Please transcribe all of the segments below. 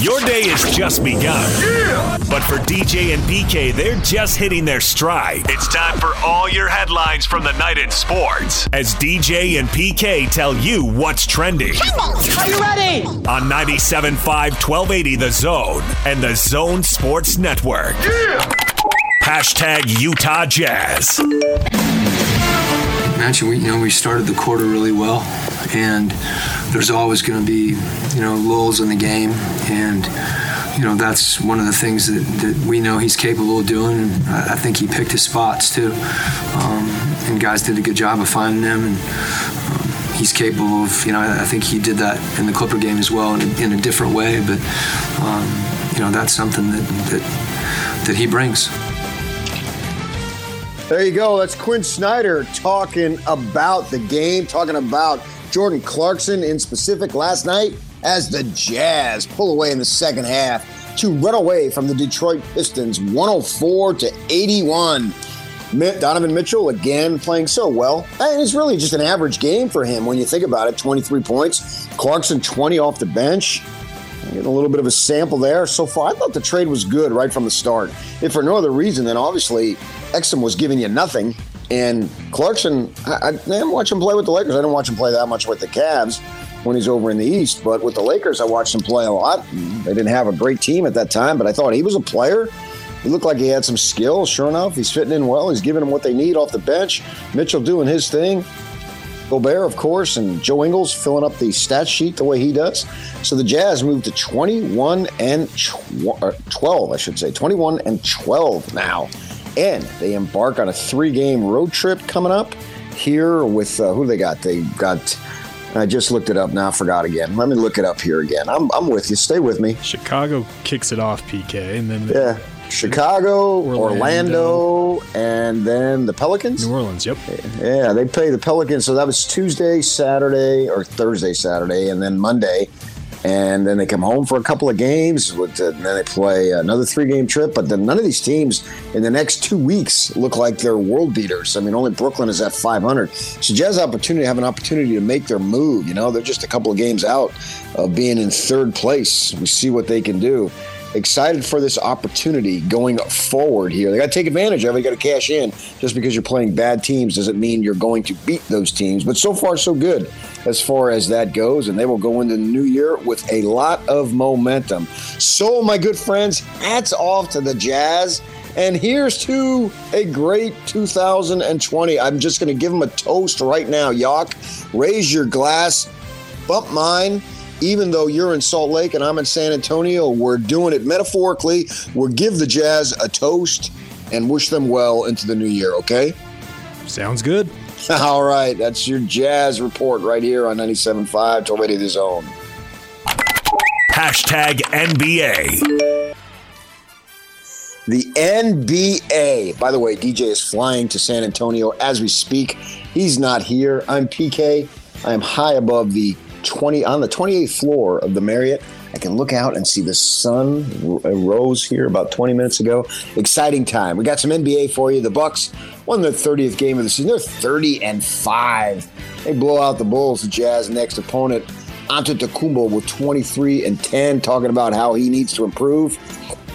Your day has just begun. Yeah! But for DJ and PK, they're just hitting their stride. It's time for all your headlines from the night in sports as DJ and PK tell you what's trending. Are you ready? On 97.5 1280 The Zone and The Zone Sports Network. Yeah! Hashtag Utah Jazz. Imagine we, you know, we started the quarter really well, and there's always going to be, you know, lulls in the game, and you know that's one of the things that, that we know he's capable of doing, and I, I think he picked his spots too, um, and guys did a good job of finding them, and um, he's capable of, you know, I, I think he did that in the Clipper game as well in a, in a different way, but um, you know that's something that that, that he brings. There you go. That's Quin Snyder talking about the game, talking about Jordan Clarkson in specific last night as the Jazz pull away in the second half to run away from the Detroit Pistons 104 to 81. Donovan Mitchell again playing so well. And it's really just an average game for him when you think about it 23 points. Clarkson 20 off the bench. Getting a little bit of a sample there. So far, I thought the trade was good right from the start. If for no other reason than obviously Exum was giving you nothing. And Clarkson, I, I didn't watch him play with the Lakers. I didn't watch him play that much with the Cavs when he's over in the East. But with the Lakers, I watched him play a lot. They didn't have a great team at that time, but I thought he was a player. He looked like he had some skill. Sure enough, he's fitting in well. He's giving them what they need off the bench. Mitchell doing his thing. Gobert, of course, and Joe Ingles filling up the stat sheet the way he does. So the Jazz moved to 21 and tw- 12, I should say, 21 and 12 now. And they embark on a three game road trip coming up here with uh, who they got? They got. I just looked it up now. I forgot again. Let me look it up here again. I'm, I'm with you. Stay with me. Chicago kicks it off, PK, and then yeah, Chicago, Orlando. Orlando, and then the Pelicans. New Orleans. Yep. Yeah, they play the Pelicans. So that was Tuesday, Saturday, or Thursday, Saturday, and then Monday. And then they come home for a couple of games. With, and then they play another three-game trip. But then none of these teams in the next two weeks look like they're world beaters. I mean, only Brooklyn is at 500. So Jazz opportunity have an opportunity to make their move. You know, they're just a couple of games out of being in third place. We see what they can do excited for this opportunity going forward here. They got to take advantage of it. You got to cash in. Just because you're playing bad teams doesn't mean you're going to beat those teams. But so far, so good as far as that goes. And they will go into the new year with a lot of momentum. So, my good friends, hats off to the Jazz. And here's to a great 2020. I'm just going to give them a toast right now. Yock, raise your glass, bump mine even though you're in Salt Lake and I'm in San Antonio, we're doing it metaphorically. We'll give the Jazz a toast and wish them well into the new year, okay? Sounds good. All right. That's your Jazz report right here on 97.5 Torrado the Zone. Hashtag NBA. The NBA. By the way, DJ is flying to San Antonio as we speak. He's not here. I'm PK. I am high above the 20 on the 28th floor of the Marriott. I can look out and see the sun uh, rose here about 20 minutes ago. Exciting time. We got some NBA for you. The Bucks won their 30th game of the season. They're 30 and 5. They blow out the Bulls, the Jazz next opponent. Antetokounmpo with 23 and 10 talking about how he needs to improve.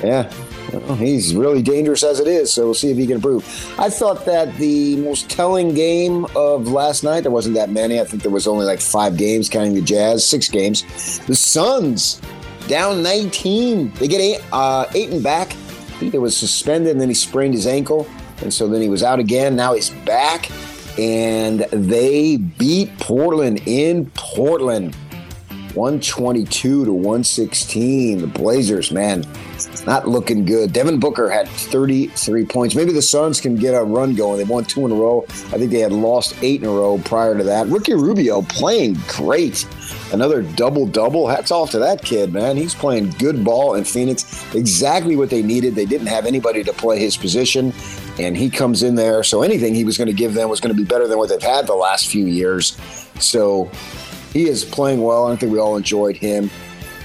Yeah, he's really dangerous as it is, so we'll see if he can improve. I thought that the most telling game of last night, there wasn't that many. I think there was only like five games, counting the Jazz, six games. The Suns down 19. They get eight, uh, Ayton back. He was suspended, and then he sprained his ankle, and so then he was out again. Now he's back, and they beat Portland in Portland. 122 to 116. The Blazers, man, not looking good. Devin Booker had 33 points. Maybe the Suns can get a run going. They won two in a row. I think they had lost eight in a row prior to that. Ricky Rubio playing great. Another double double. Hats off to that kid, man. He's playing good ball in Phoenix. Exactly what they needed. They didn't have anybody to play his position, and he comes in there. So anything he was going to give them was going to be better than what they've had the last few years. So he is playing well. I think we all enjoyed him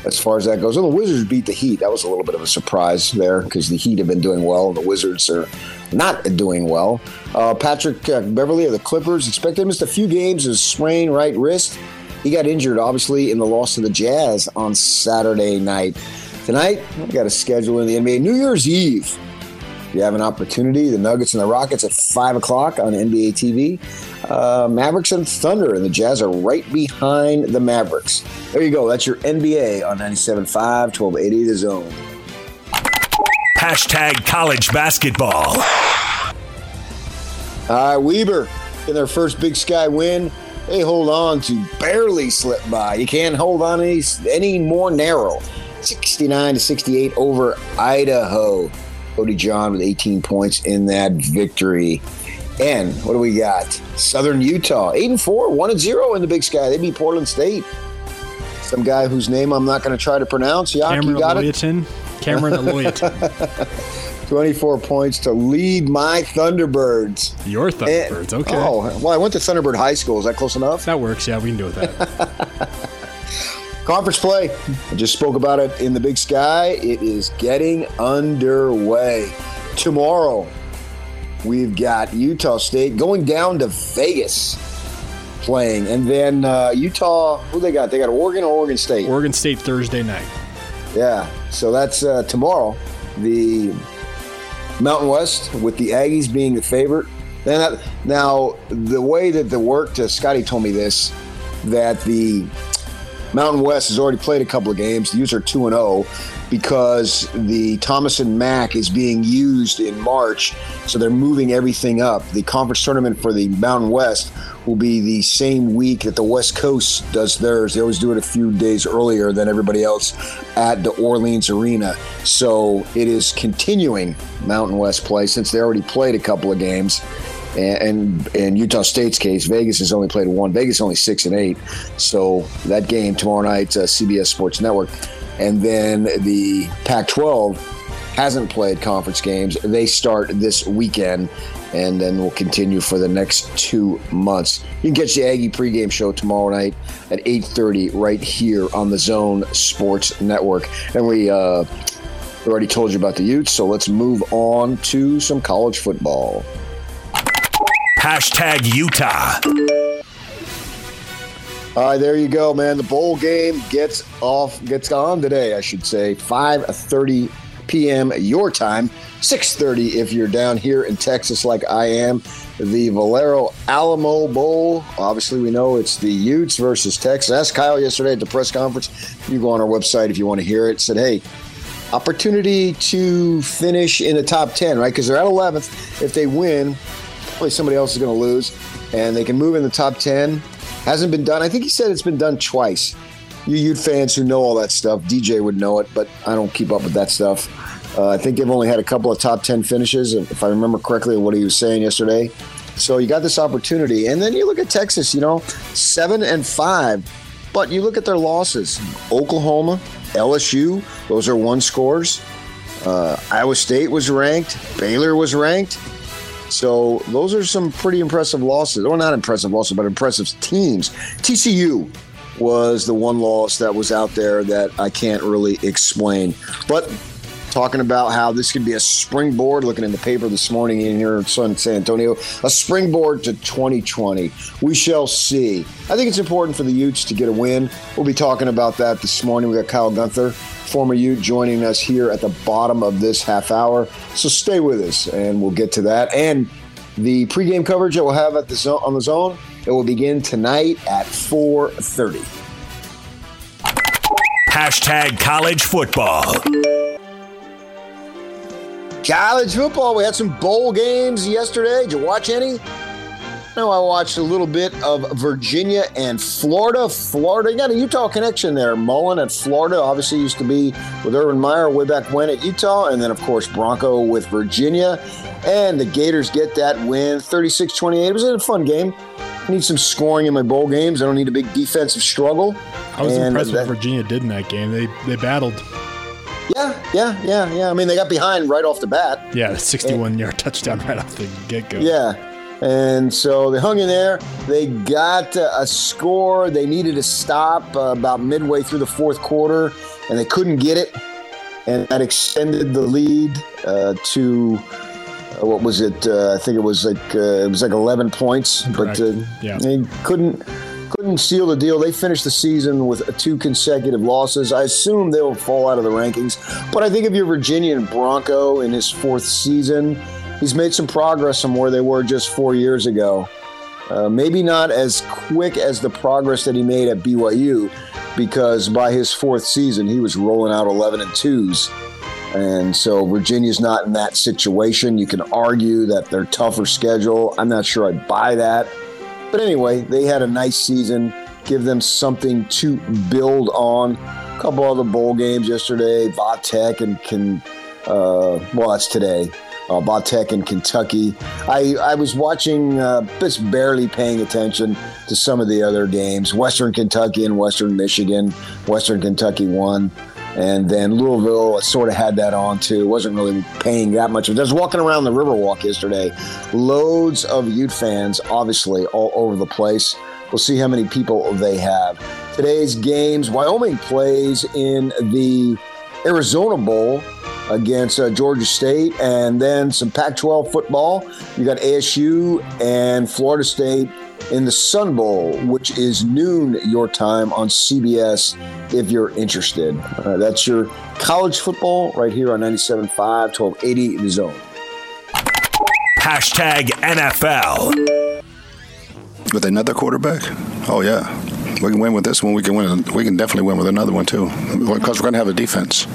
as far as that goes. And the Wizards beat the Heat. That was a little bit of a surprise there because the Heat have been doing well and the Wizards are not doing well. Uh, Patrick uh, Beverley of the Clippers expected to miss a few games of sprain right wrist. He got injured, obviously, in the loss to the Jazz on Saturday night. Tonight, we got a schedule in the NBA. New Year's Eve. You have an opportunity, the Nuggets and the Rockets at 5 o'clock on NBA TV. Uh, Mavericks and Thunder, and the Jazz are right behind the Mavericks. There you go. That's your NBA on 97.5, 1280 The Zone. Hashtag college basketball. All right, Weber in their first Big Sky win. They hold on to barely slip by. You can't hold on any, any more narrow. 69 to 68 over Idaho. Cody John with 18 points in that victory. And what do we got? Southern Utah, 8 and 4, 1 and 0 in the Big Sky. They beat Portland State. Some guy whose name I'm not going to try to pronounce. Cameron you got Aloyton. Cameron Oluyitan. 24 points to lead my Thunderbirds. Your Thunderbirds, And- okay. Oh, well, I went to Thunderbird High School. Is that close enough? That works. Yeah, we can do with that. Conference play. I just spoke about it in the big sky. It is getting underway. Tomorrow, we've got Utah State going down to Vegas playing. And then uh, Utah, who they got? They got Oregon or Oregon State? Oregon State Thursday night. Yeah. So that's uh, tomorrow. The Mountain West with the Aggies being the favorite. Then that, now the way that the work uh, Scotty told me this, that the Mountain West has already played a couple of games. The are two and zero because the Thomas and Mack is being used in March, so they're moving everything up. The conference tournament for the Mountain West will be the same week that the West Coast does theirs. They always do it a few days earlier than everybody else at the Orleans Arena. So it is continuing Mountain West play since they already played a couple of games. And in Utah State's case, Vegas has only played one. Vegas only six and eight. So that game tomorrow night, uh, CBS Sports Network, and then the Pac-12 hasn't played conference games. They start this weekend, and then will continue for the next two months. You can catch the Aggie pregame show tomorrow night at 8:30 right here on the Zone Sports Network. And we uh, already told you about the Utes, so let's move on to some college football. Hashtag Utah. All right, there you go, man. The bowl game gets off, gets on today, I should say. 5:30 p.m. your time, 6:30 if you're down here in Texas, like I am. The Valero Alamo Bowl. Obviously, we know it's the Utes versus Texas. Asked Kyle yesterday at the press conference. You go on our website if you want to hear it. Said, hey, opportunity to finish in the top 10, right? Because they're at 11th. If they win, somebody else is going to lose, and they can move in the top 10. Hasn't been done. I think he said it's been done twice. You Ute fans who know all that stuff, DJ would know it, but I don't keep up with that stuff. Uh, I think they've only had a couple of top 10 finishes, if I remember correctly what he was saying yesterday. So you got this opportunity. And then you look at Texas, you know, seven and five. But you look at their losses Oklahoma, LSU, those are one scores. Uh, Iowa State was ranked, Baylor was ranked. So those are some pretty impressive losses. Or not impressive losses, but impressive teams. TCU was the one loss that was out there that I can't really explain. But talking about how this could be a springboard, looking in the paper this morning in here in San Antonio, a springboard to 2020. We shall see. I think it's important for the Utes to get a win. We'll be talking about that this morning. We got Kyle Gunther, former Ute, joining us here at the bottom of this half hour. So stay with us, and we'll get to that. And the pregame coverage that we'll have at the zone, on the zone, it will begin tonight at 4:30. Hashtag college football. College football. We had some bowl games yesterday. Did you watch any? No, I watched a little bit of Virginia and Florida. Florida, you got a Utah connection there. Mullen at Florida obviously used to be with Urban Meyer way back when at Utah, and then of course Bronco with Virginia. And the Gators get that win 36 28. It was a fun game. I need some scoring in my bowl games. I don't need a big defensive struggle. I was And impressed that- what Virginia did in that game. They they battled. Yeah, yeah, yeah, yeah. I mean, they got behind right off the bat. Yeah, 61 yard touchdown right off the get go. Yeah. And so they hung in there. They got uh, a score. They needed to stop uh, about midway through the fourth quarter, and they couldn't get it. And that extended the lead uh, to uh, what was it? Uh, I think it was like uh, it was like 11 points, Correct. but uh, Yeah. they couldn't couldn't seal the deal. They finished the season with two consecutive losses. I assume they'll fall out of the rankings. But I think if you're Virginia and Bronco in his fourth season, he's made some progress from where they were just four years ago. Uh, maybe not as quick as the progress that he made at BYU, because by his fourth season, he was rolling out 11 and twos. And so Virginia's not in that situation. You can argue that they're tougher schedule. I'm not sure I'd buy that. But anyway, they had a nice season. Give them something to build on. A couple other bowl games yesterday. Vatech and can, uh, well, that's today. Uh, Vatech in Kentucky. I, I was watching, uh, just barely paying attention to some of the other games. Western Kentucky and Western Michigan. Western Kentucky won. And then Louisville sort of had that on too. Wasn't really paying that much. I was walking around the Riverwalk yesterday. Loads of Ute fans, obviously, all over the place. We'll see how many people they have. Today's games Wyoming plays in the Arizona Bowl against uh, Georgia State, and then some Pac 12 football. You got ASU and Florida State in the Sun Bowl, which is noon your time on CBS if you're interested. Uh, that's your college football right here on 97.5, 1280 The Zone. Hashtag NFL. With another quarterback? Oh, yeah. We can win with this one. We can win. We can definitely win with another one, too, because we're going to have a defense.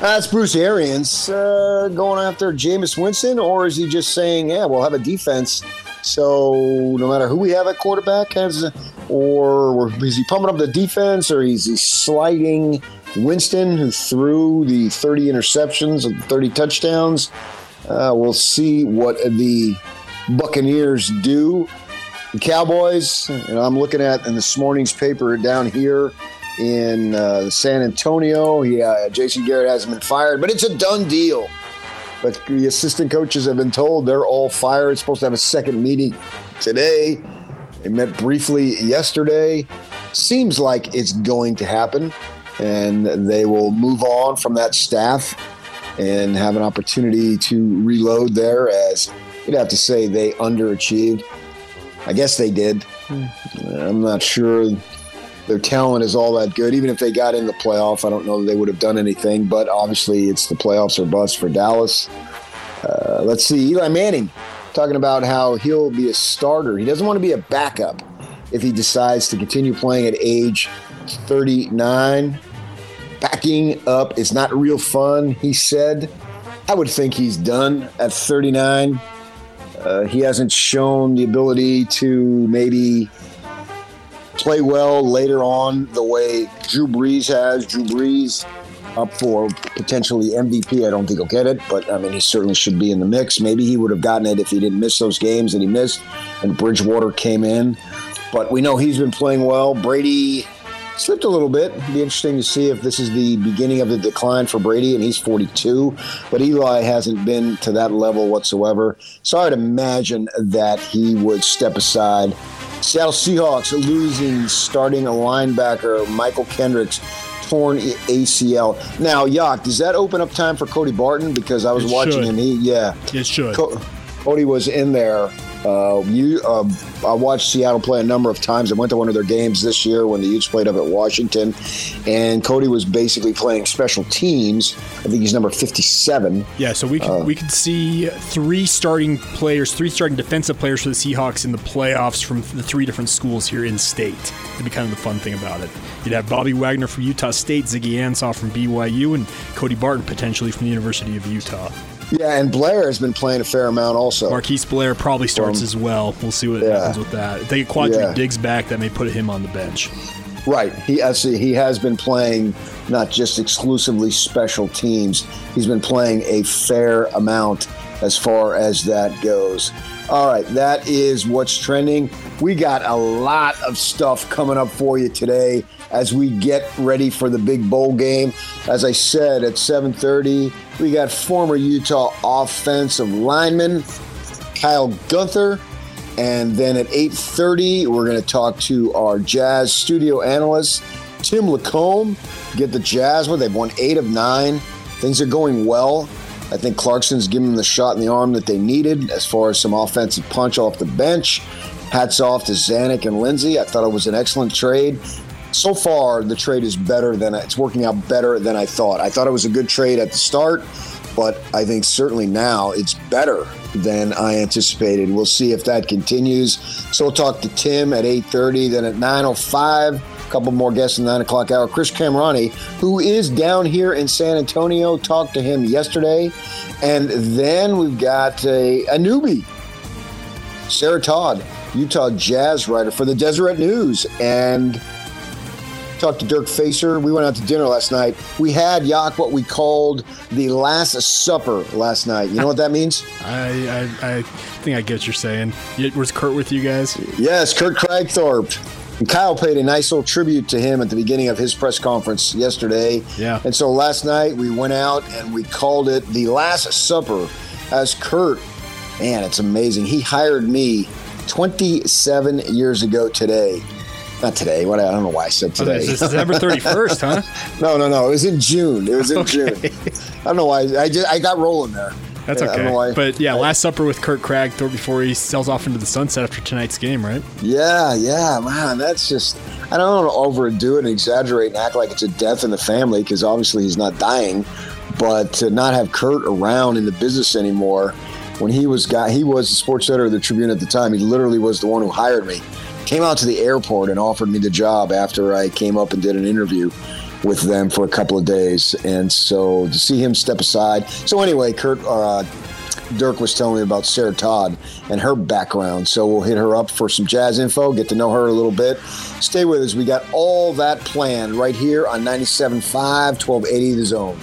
That's Bruce Arians uh, going after Jameis Winston, or is he just saying, "Yeah, we'll have a defense, so no matter who we have at quarterback, has, or is he pumping up the defense, or is he sliding Winston, who threw the 30 interceptions and 30 touchdowns? Uh, we'll see what the Buccaneers do. The Cowboys, and I'm looking at in this morning's paper down here in uh, San Antonio. Yeah, Jason Garrett hasn't been fired, but it's a done deal. But the assistant coaches have been told they're all fired. It's supposed to have a second meeting today. They met briefly yesterday. Seems like it's going to happen, and they will move on from that staff and have an opportunity to reload there. As you'd have to say, they underachieved. I guess they did. I'm not sure their talent is all that good. Even if they got in the playoff, I don't know that they would have done anything. But obviously, it's the playoffs or bust for Dallas. Uh, let's see, Eli Manning talking about how he'll be a starter. He doesn't want to be a backup if he decides to continue playing at age 39. Backing up is not real fun, he said. I would think he's done at 39. Uh, he hasn't shown the ability to maybe play well later on the way Drew Brees has. Drew Brees up for potentially MVP. I don't think he'll get it, but I mean, he certainly should be in the mix. Maybe he would have gotten it if he didn't miss those games that he missed and Bridgewater came in. But we know he's been playing well. Brady slipped a little bit. It'd be interesting to see if this is the beginning of the decline for Brady, and he's 42. But Eli hasn't been to that level whatsoever. So I'd imagine that he would step aside. Seattle Seahawks losing starting a linebacker, Mychal Kendricks, torn ACL. Now, Yak, does that open up time for Cody Barton? Because I was It watching should. him. He, yeah, It should. Co- Cody was in there. Uh, you, uh, I watched Seattle play a number of times. I went to one of their games this year when the Utes played up at Washington, and Cody was basically playing special teams. I think he's number fifty-seven. Yeah, so we Uh, could we could see three starting players, three starting defensive players for the Seahawks in the playoffs from the three different schools here in state. That'd be kind of the fun thing about it. You'd have Bobby Wagner from Utah State, Ziggy Ansah from BYU, and Cody Barton potentially from the University of Utah. Yeah, and Blair has been playing a fair amount also. Marquise Blair probably starts From- as well. We'll see what Yeah. happens with that. If they get Quandre Yeah. Diggs back, that may put him on the bench. Right. He actually he has been playing not just exclusively special teams. He's been playing a fair amount as far as that goes. All right, that is what's trending. We got a lot of stuff coming up for you today as we get ready for the big bowl game. As I said at 7:30, we got former Utah offensive lineman Kyle Gunther. And then at 8:30, we're going to talk to our Jazz studio analyst, Tim Lacombe. Get the Jazz where they've won eight of nine. Things are going well. I think Clarkson's given them the shot in the arm that they needed as far as some offensive punch off the bench. Hats off to Zanik and Lindsey. I thought it was an excellent trade. So far, the trade is better than it's working out better than I thought. I thought it was a good trade at the start, but I think certainly now it's better than I anticipated. We'll see if that continues. So we'll talk to Tim at 8:30. Then at 9:05, a couple more guests in nine o'clock hour. Chris Kamrani, who is down here in San Antonio, talked to him yesterday, and then we've got a, a newbie, Sarah Todd, Utah Jazz writer for the Deseret News, and talked to Dirk Facer. We went out to dinner last night. We had Yak what we called the Last Supper last night. You know what that means? I, I, I think I get what you're saying. Was Kurt with you guys? Yes, Kurt Kragthorpe. And Kyle paid a nice little tribute to him at the beginning of his press conference yesterday. Yeah. And so last night we went out and we called it the Last Supper as Kurt. Man, it's amazing. He hired me 27 years ago today. Not today. What I don't know why I said oh, today. Oh, December 31st, huh? no, no, no. It was in June. It was in okay. June. I don't know why. I just I got rolling there. That's okay. But yeah, Last Supper with Kurt Kragthorpe before he sells off into the sunset after tonight's game, right? Yeah, yeah, man. That's just, I don't want to overdo it and exaggerate and act like it's a death in the family because obviously he's not dying. But to not have Kurt around in the business anymore, when he was guy, he was the sports editor of the Tribune at the time. He literally was the one who hired me. Came out to the airport and offered me the job after I came up and did an interview with them for a couple of days. And so to see him step aside. So anyway, Kurt, uh, Dirk was telling me about Sarah Todd and her background. So we'll hit her up for some jazz info, get to know her a little bit. Stay with us. We got all that planned right here on 97.5, 1280 The Zone.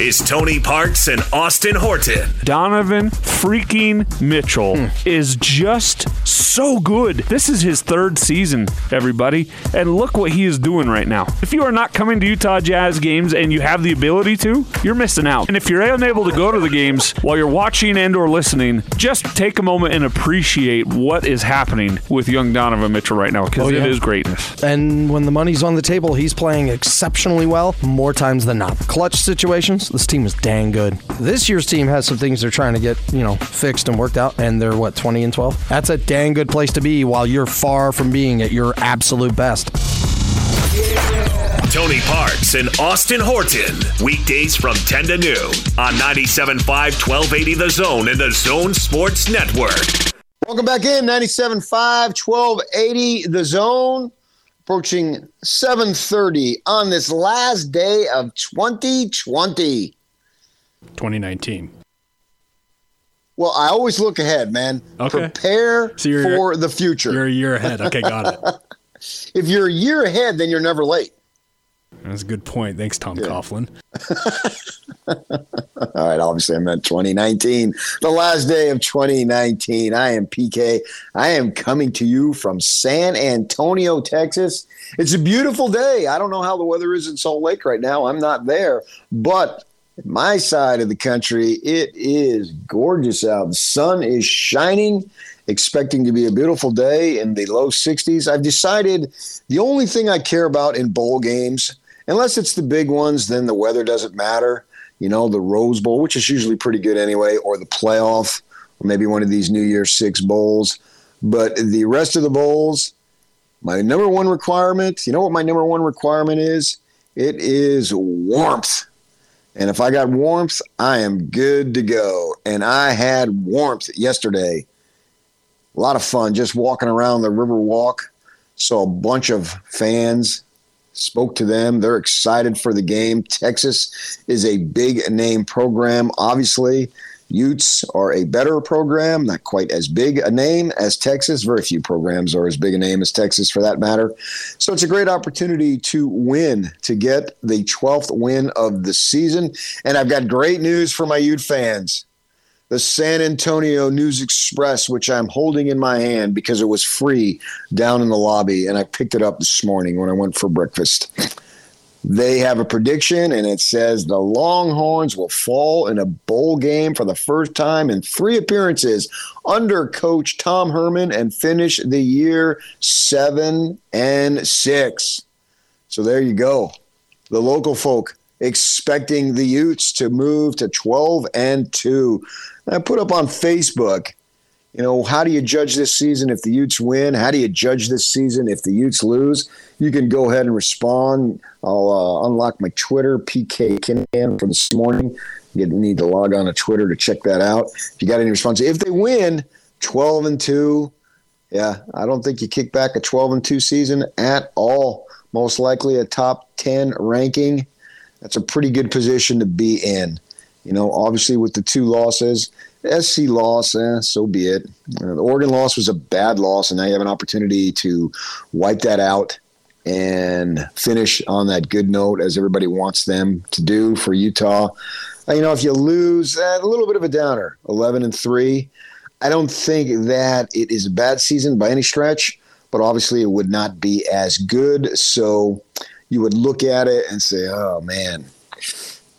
Is Tony Parks and Austin Horton. Donovan freaking Mitchell hmm. is just so good. This is his third season, everybody. And look what he is doing right now. If you are not coming to Utah Jazz games and you have the ability to, you're missing out. And if you're unable to go to the games while you're watching and or listening, just take a moment and appreciate what is happening with young Donovan Mitchell right now because oh, yeah. it is greatness. And when the money's on the table, he's playing exceptionally well more times than not. Clutch situations this team is dang good. This year's team has some things they're trying to get, you know, fixed and worked out, and they're what, 20 and 12? That's a dang good place to be while you're far from being at your absolute best. Tony Parks and Austin Horton. Weekdays from 10 to noon on 97.5 1280 The Zone and The Zone Sports Network. Welcome back in 97.5 1280 The Zone approaching 7:30 on this last day of 2020. 2019. Well, I always look ahead, man. Okay. Prepare so for the future. You're a year ahead. Okay, got it. if you're a year ahead, then you're never late. That's a good point. Thanks, Tom yeah. Coughlin. All right, obviously I meant 2019, the last day of 2019. I am PK. I am coming to you from San Antonio, Texas. It's a beautiful day. I don't know how the weather is in Salt Lake right now. I'm not there, but my side of the country, it is gorgeous out. The sun is shining expecting to be a beautiful day in the low 60s. I've decided the only thing I care about in bowl games unless it's the big ones, then the weather doesn't matter. You know, the Rose Bowl, which is usually pretty good anyway, or the playoff, or maybe one of these New Year's Six bowls. But the rest of the bowls, my number one requirement, you know what my number one requirement is? It is warmth. And if I got warmth, I am good to go. And I had warmth yesterday. A lot of fun just walking around the river walk. Saw a bunch of fans spoke to them. They're excited for the game. Texas is a big name program, obviously. Utes are a better program, not quite as big a name as Texas. Very few programs are as big a name as Texas for that matter. So it's a great opportunity to win, to get the 12th win of the season. And I've got great news for my Ute fans the San Antonio News Express, which I'm holding in my hand because it was free down in the lobby, and I picked it up this morning when I went for breakfast. They have a prediction, and it says the Longhorns will fall in a bowl game for the first time in three appearances under Coach Tom Herman and finish the year seven and six. So there you go. The local folk expecting the Utes to move to 12 and 2. I put up on Facebook, you know, how do you judge this season if the Utes win? How do you judge this season if the Utes lose? You can go ahead and respond. I'll uh, unlock my Twitter, PK Kinahan, for this morning. You need to log on to Twitter to check that out. If you got any response, if they win 12 and 2, yeah, I don't think you kick back a 12 and 2 season at all. Most likely a top 10 ranking that's a pretty good position to be in. You know, obviously with the two losses, SC loss, eh, so be it. The Oregon loss was a bad loss, and now you have an opportunity to wipe that out and finish on that good note as everybody wants them to do for Utah. Uh, you know, if you lose, uh, a little bit of a downer, 11 and 3. I don't think that it is a bad season by any stretch, but obviously it would not be as good. So you would look at it and say, oh man,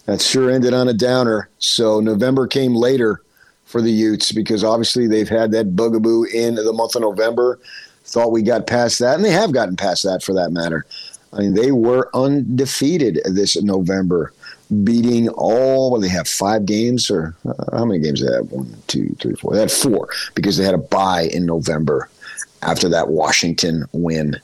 that sure ended on a downer. So November came later for the Utes because obviously they've had that bugaboo in the month of November. Thought we got past that, and they have gotten past that for that matter. I mean, they were undefeated this November, beating all. Well, they have five games, or uh, how many games they have? One, two, three, four. They had four because they had a bye in November after that Washington win.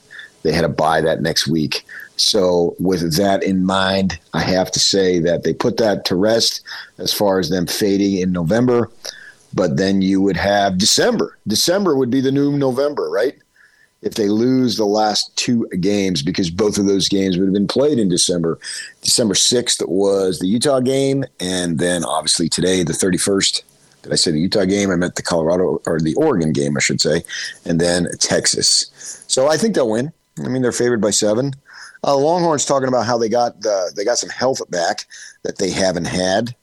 They had a buy that next week. So, with that in mind, I have to say that they put that to rest as far as them fading in November. But then you would have December. December would be the new November, right? If they lose the last two games, because both of those games would have been played in December. December 6th was the Utah game. And then obviously today, the 31st. Did I say the Utah game? I meant the Colorado or the Oregon game, I should say. And then Texas. So I think they'll win. I mean, they're favored by seven. Uh, Longhorns talking about how they got the, they got some health back that they haven't had.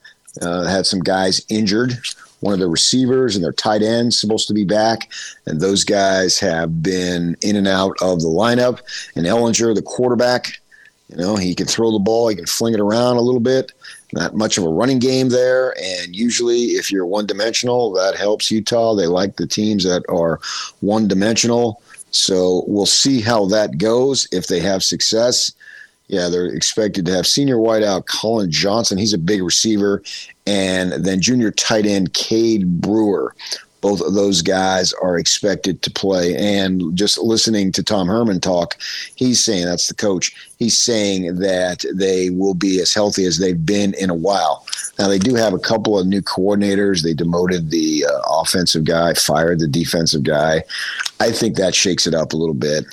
Uh, had some guys injured. One of the receivers and their tight ends supposed to be back, and those guys have been in and out of the lineup. And Ehlinger, the quarterback, you know, he can throw the ball, he can fling it around a little bit. Not much of a running game there, and usually, if you're one dimensional, that helps Utah. They like the teams that are one dimensional. So we'll see how that goes. If they have success, yeah, they're expected to have senior wideout Collin Johnson. He's a big receiver. And then junior tight end Cade Brewer both of those guys are expected to play. And just listening to Tom Herman talk, he's saying that's the coach. He's saying that they will be as healthy as they've been in a while. Now they do have a couple of new coordinators. They demoted the uh, offensive guy, fired the defensive guy. I think that shakes it up a little bit.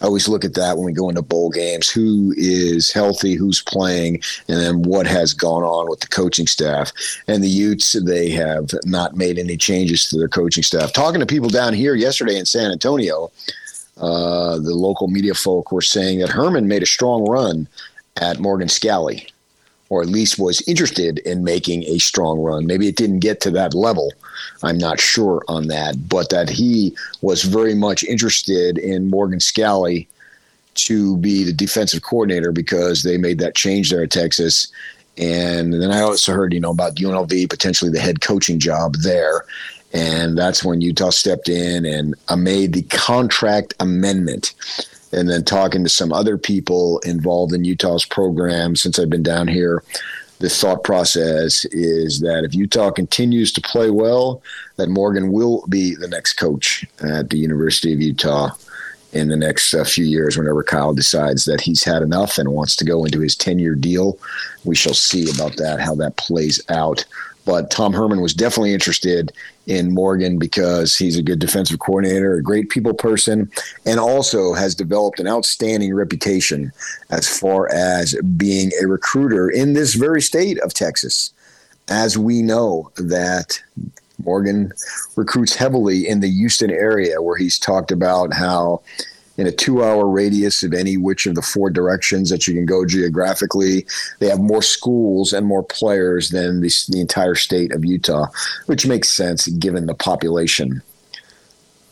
I always look at that when we go into bowl games who is healthy, who's playing, and then what has gone on with the coaching staff. And the Utes, they have not made any changes to their coaching staff. Talking to people down here yesterday in San Antonio, uh, the local media folk were saying that Herman made a strong run at Morgan Scalley or at least was interested in making a strong run. Maybe it didn't get to that level. I'm not sure on that, but that he was very much interested in Morgan Scalley to be the defensive coordinator because they made that change there at Texas. And then I also heard, you know, about UNLV potentially the head coaching job there. And that's when Utah stepped in and uh, made the contract amendment and then talking to some other people involved in Utah's program since I've been down here, the thought process is that if Utah continues to play well, that Morgan will be the next coach at the University of Utah in the next uh, few years whenever Kyle decides that he's had enough and wants to go into his 10 year deal. We shall see about that, how that plays out. But Tom Herman was definitely interested in Morgan because he's a good defensive coordinator, a great people person, and also has developed an outstanding reputation as far as being a recruiter in this very state of Texas. As we know that Morgan recruits heavily in the Houston area, where he's talked about how in a two hour radius of any which of the four directions that you can go geographically. They have more schools and more players than the, the entire state of Utah, which makes sense given the population.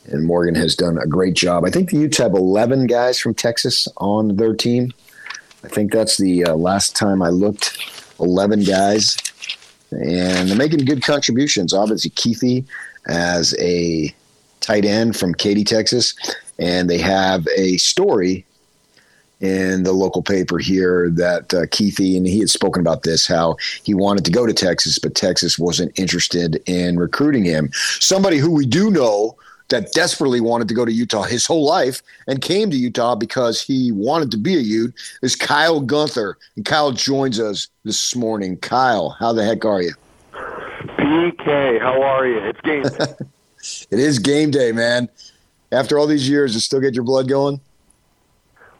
And Morgan has done a great job. I think the Utes have 11 guys from Texas on their team. I think that's the uh, last time I looked. 11 guys. And they're making good contributions. Obviously, Kuithe as a tight end from Katy, Texas and they have a story in the local paper here that uh, Kuithe, and he had spoken about this, how he wanted to go to Texas, but Texas wasn't interested in recruiting him. Somebody who we do know that desperately wanted to go to Utah his whole life and came to Utah because he wanted to be a Ute is Kyle Gunther. And Kyle joins us this morning. Kyle, how the heck are you? PK, how are you? It's game day. it is game day, man. After all these years, does still get your blood going?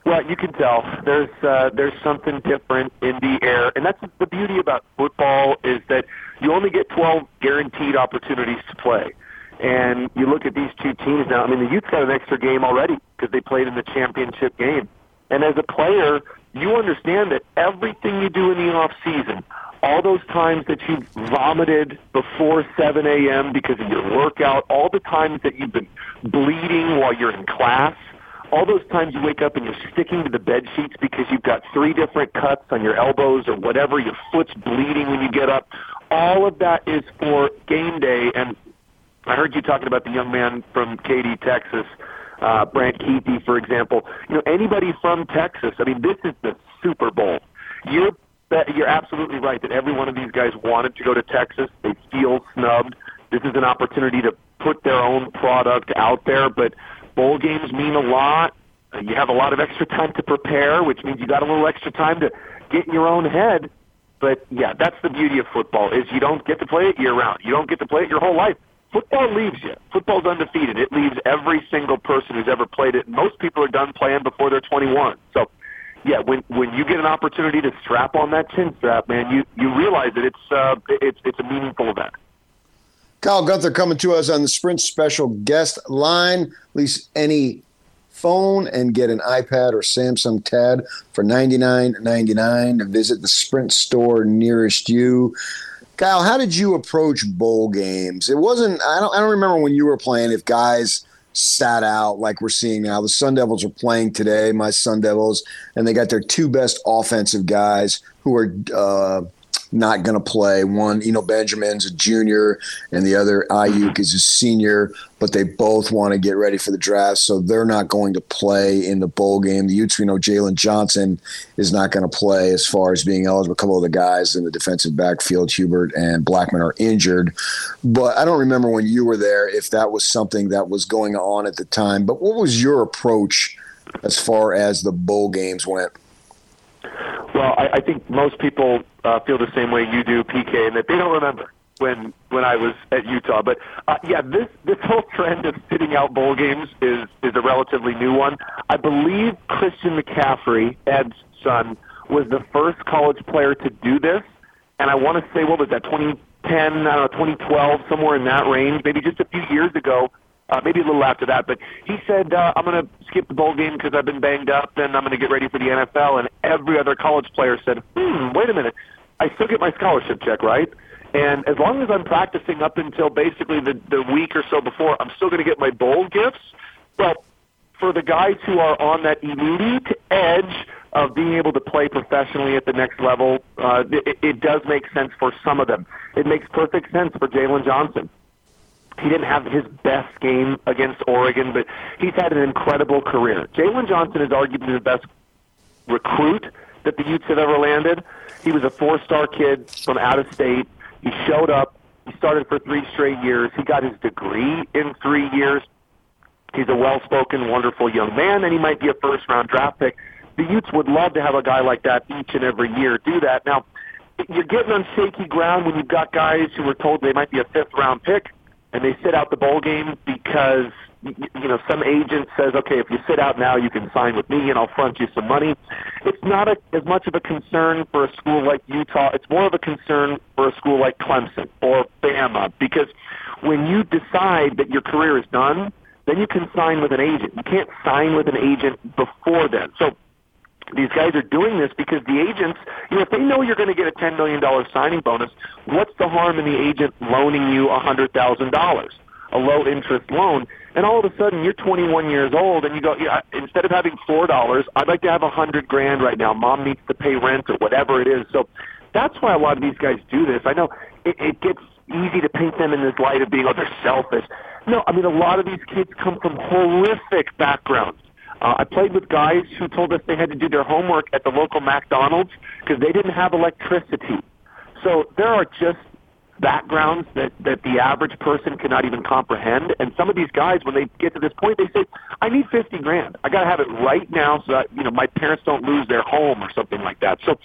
Well, you can tell there's uh, there's something different in the air, and that's the beauty about football is that you only get 12 guaranteed opportunities to play. And you look at these two teams now. I mean, the youth got an extra game already because they played in the championship game. And as a player, you understand that everything you do in the off season, all those times that you vomited before 7 a.m. because of your workout, all the times that you've been bleeding while you're in class, all those times you wake up and you're sticking to the bed sheets because you've got three different cuts on your elbows or whatever, your foot's bleeding when you get up. All of that is for game day. And I heard you talking about the young man from Katy, Texas, uh, Brant Kuithe, for example. You know, anybody from Texas. I mean, this is the Super Bowl. You're you're absolutely right that every one of these guys wanted to go to Texas. They feel snubbed. This is an opportunity to put their own product out there, but bowl games mean a lot. Uh, you have a lot of extra time to prepare, which means you got a little extra time to get in your own head. But yeah, that's the beauty of football is you don't get to play it year round. You don't get to play it your whole life football leaves you. Football's undefeated. It leaves every single person who's ever played it. Most people are done playing before they're 21. So, yeah, when when you get an opportunity to strap on that chin strap, man, you you realize that it's uh, it's it's a meaningful event. Kyle Gunther coming to us on the Sprint special guest line. Lease any phone and get an iPad or Samsung Tab for ninety nine ninety nine. Visit the Sprint store nearest you. Kyle, how did you approach bowl games? It wasn't. I don't. I don't remember when you were playing. If guys sat out like we're seeing now, the Sun Devils are playing today. My Sun Devils, and they got their two best offensive guys who are. Uh, not going to play. One, you know, Benjamin's a junior, and the other Aiyuk is a senior, but they both want to get ready for the draft, so they're not going to play in the bowl game. The Utes, we know Jaylon Johnson is not going to play as far as being eligible. A couple of the guys in the defensive backfield, Hubert and Blackmon, are injured, but I don't remember when you were there if that was something that was going on at the time. But what was your approach as far as the bowl games went? Well, I, I think most people uh, feel the same way you do, PK, and that they don't remember when when I was at Utah. But uh, yeah, this this whole trend of sitting out bowl games is is a relatively new one. I believe Christian McCaffrey, Ed's son, was the first college player to do this, and I want to say what was that 2010, I don't know, 2012, somewhere in that range, maybe just a few years ago uh, maybe a little after that. But he said, uh, I'm going to skip the bowl game because I've been banged up, and I'm going to get ready for the NFL. And every other college player said, hmm, wait a minute. I still get my scholarship check, right? And as long as I'm practicing up until basically the, the week or so before, I'm still going to get my bowl gifts. Well, for the guys who are on that elite edge of being able to play professionally at the next level, uh, it, it does make sense for some of them. It makes perfect sense for Jaylon Johnson. He didn't have his best game against Oregon, but he's had an incredible career. Jaylon Johnson is arguably the best recruit that the Utes have ever landed. He was a four-star kid from out of state. He showed up. He started for three straight years. He got his degree in three years. He's a well-spoken, wonderful young man, and he might be a first-round draft pick. The Utes would love to have a guy like that each and every year do that. Now, you're getting on shaky ground when you've got guys who were told they might be a fifth-round pick and they sit out the bowl game because you know some agent says, okay, if you sit out now, you can sign with me and I'll front you some money. It's not a, as much of a concern for a school like Utah. It's more of a concern for a school like Clemson or Bama because when you decide that your career is done, then you can sign with an agent. You can't sign with an agent before then. So these guys are doing this because the agents, you know, if they know you're going to get a $10 million signing bonus, what's the harm in the agent loaning you a $100,000, a low interest loan? And all of a sudden you're 21 years old and you go, yeah, instead of having $4, I'd like to have a 100 grand right now. Mom needs to pay rent or whatever it is. So that's why a lot of these guys do this. I know it, it gets easy to paint them in this light of being, oh, they're selfish. No, I mean, a lot of these kids come from horrific backgrounds Uh, I played with guys who told us they had to do their homework at the local McDonald's because they didn't have electricity. So there are just backgrounds that, that the average person cannot even comprehend. And some of these guys, when they get to this point, they say, I need 50 grand. I got to have it right now so that, you know, my parents don't lose their home or something like that. So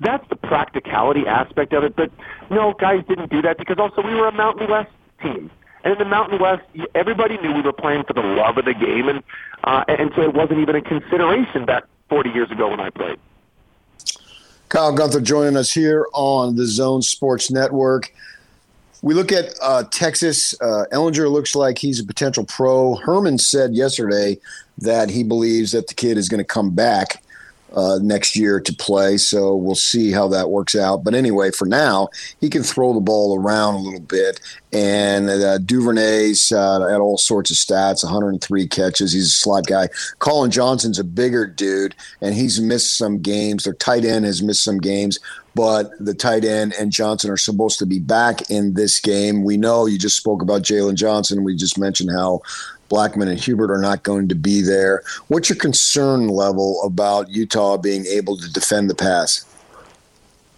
that's the practicality aspect of it. But no, guys didn't do that because also we were a Mountain West team. And in the Mountain West, everybody knew we were playing for the love of the game, and uh, and so it wasn't even a consideration back 40 years ago when I played. Kyle Gunther joining us here on the Zone Sports Network. We look at uh, Texas. Uh, Ehlinger looks like he's a potential pro. Herman said yesterday that he believes that the kid is going to come back uh, next year to play. So we'll see how that works out. But anyway, for now, he can throw the ball around a little bit. And uh, Duvernay's uh, at all sorts of stats 103 catches. He's a slot guy. Collin Johnson's a bigger dude, and he's missed some games. Their tight end has missed some games. But the tight end and Johnson are supposed to be back in this game. We know you just spoke about Jaylon Johnson. We just mentioned how Blackmon and Hubert are not going to be there. What's your concern level about Utah being able to defend the pass?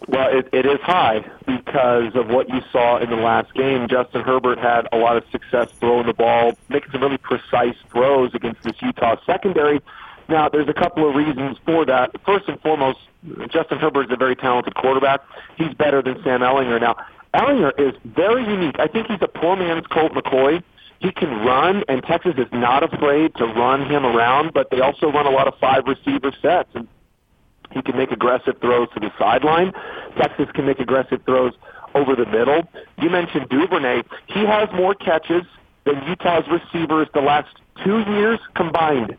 Well, it, it is high because of what you saw in the last game. Justin Herbert had a lot of success throwing the ball, making some really precise throws against this Utah secondary. Now, there's a couple of reasons for that. First and foremost, Justin Herbert is a very talented quarterback. He's better than Sam Ehlinger. Now, Ehlinger is very unique. I think he's a poor man's Colt McCoy he can run, and Texas is not afraid to run him around, but they also run a lot of five receiver sets. And he can make aggressive throws to the sideline. Texas can make aggressive throws over the middle. You mentioned Duvernay. He has more catches than Utah's receivers the last two years combined,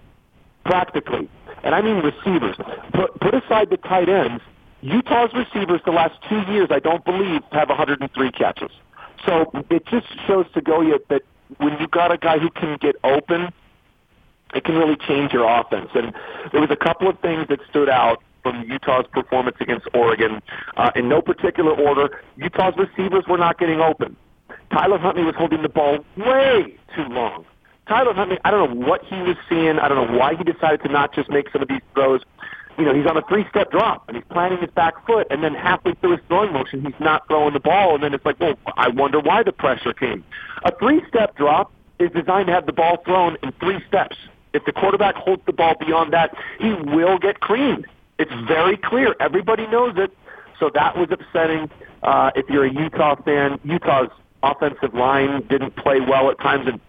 practically. And I mean receivers. Put, put aside the tight ends. Utah's receivers the last two years, I don't believe, have 103 catches. So it just shows to go you that when you got a guy who can get open, it can really change your offense. And there was a couple of things that stood out from Utah's performance against Oregon. Uh, in no particular order, Utah's receivers were not getting open. Tyler Huntley was holding the ball way too long. Tyler Huntley, I don't know what he was seeing. I don't know why he decided to not just make some of these throws you know, he's on a three-step drop and he's planting his back foot, and then halfway through his throwing motion, he's not throwing the ball, and then it's like, well, I wonder why the pressure came. A three-step drop is designed to have the ball thrown in three steps. If the quarterback holds the ball beyond that, he will get creamed. It's very clear. Everybody knows it. So that was upsetting. Uh, if you're a Utah fan, Utah's offensive line didn't play well at times, and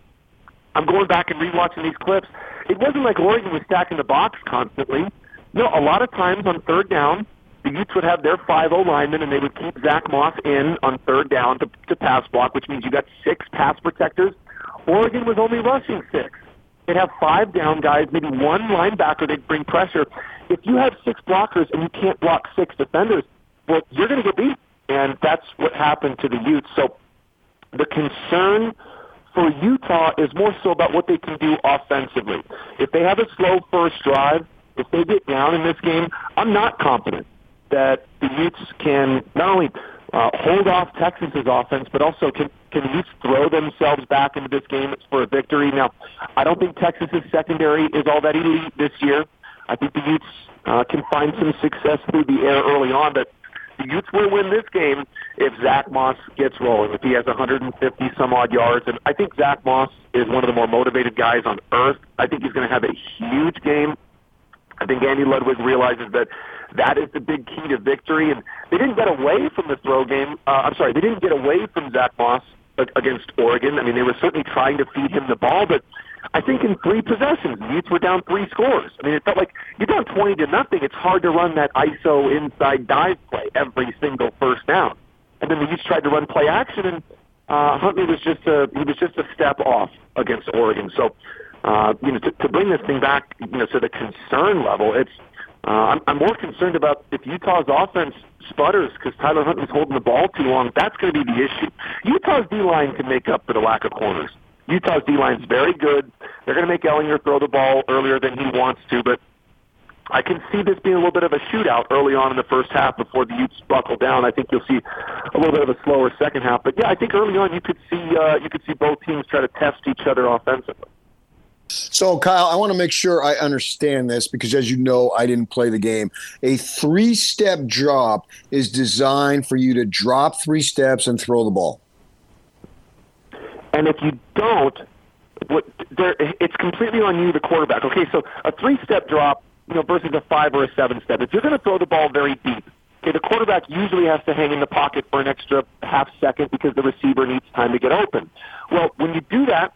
I'm going back and rewatching these clips. It wasn't like Oregon was stacking the box constantly. No, a lot of times on third down, the Utes would have their 5-0 linemen, and they would keep Zach Moss in on third down to, to pass block, which means you got six pass protectors. Oregon was only rushing six. They'd have five down guys, maybe one linebacker. They'd bring pressure. If you have six blockers and you can't block six defenders, well, you're going to get beat, and that's what happened to the Utes. So the concern for Utah is more so about what they can do offensively. If they have a slow first drive, if they get down in this game, I'm not confident that the Utes can not only uh, hold off Texas's offense, but also can can Utes throw themselves back into this game for a victory. Now, I don't think Texas's secondary is all that elite this year. I think the Utes uh, can find some success through the air early on, but the Utes will win this game if Zach Moss gets rolling. If he has 150 some odd yards, and I think Zach Moss is one of the more motivated guys on earth. I think he's going to have a huge game I think Andy Ludwig realizes that that is the big key to victory. And they didn't get away from the throw game. Uh, I'm sorry, they didn't get away from Zach Moss against Oregon. I mean, they were certainly trying to feed him the ball, but I think in three possessions, the Utes were down three scores. I mean, it felt like you're down 20 to nothing. It's hard to run that ISO inside dive play every single first down. And then the Utes tried to run play action, and uh, Huntley was just a he was just a step off against Oregon. So uh, you know, to, to bring this thing back, you know, to the concern level, it's uh, I'm, I'm more concerned about if Utah's offense sputters because Tyler Huntley's holding the ball too long. That's going to be the issue. Utah's D line can make up for the lack of corners. Utah's D line's very good. They're going to make Ehlinger throw the ball earlier than he wants to, but I can see this being a little bit of a shootout early on in the first half before the Utes buckle down. I think you'll see a little bit of a slower second half. But yeah, I think early on you could see uh, you could see both teams try to test each other offensively. So, Kyle, I want to make sure I understand this because, as you know, I didn't play the game. A three step drop is designed for you to drop three steps and throw the ball. And if you don't, what there, it's completely on you, the quarterback. Okay, so a three step drop, you know, versus a five or a seven step. If you're going to throw the ball very deep, okay, the quarterback usually has to hang in the pocket for an extra half second because the receiver needs time to get open. Well, when you do that,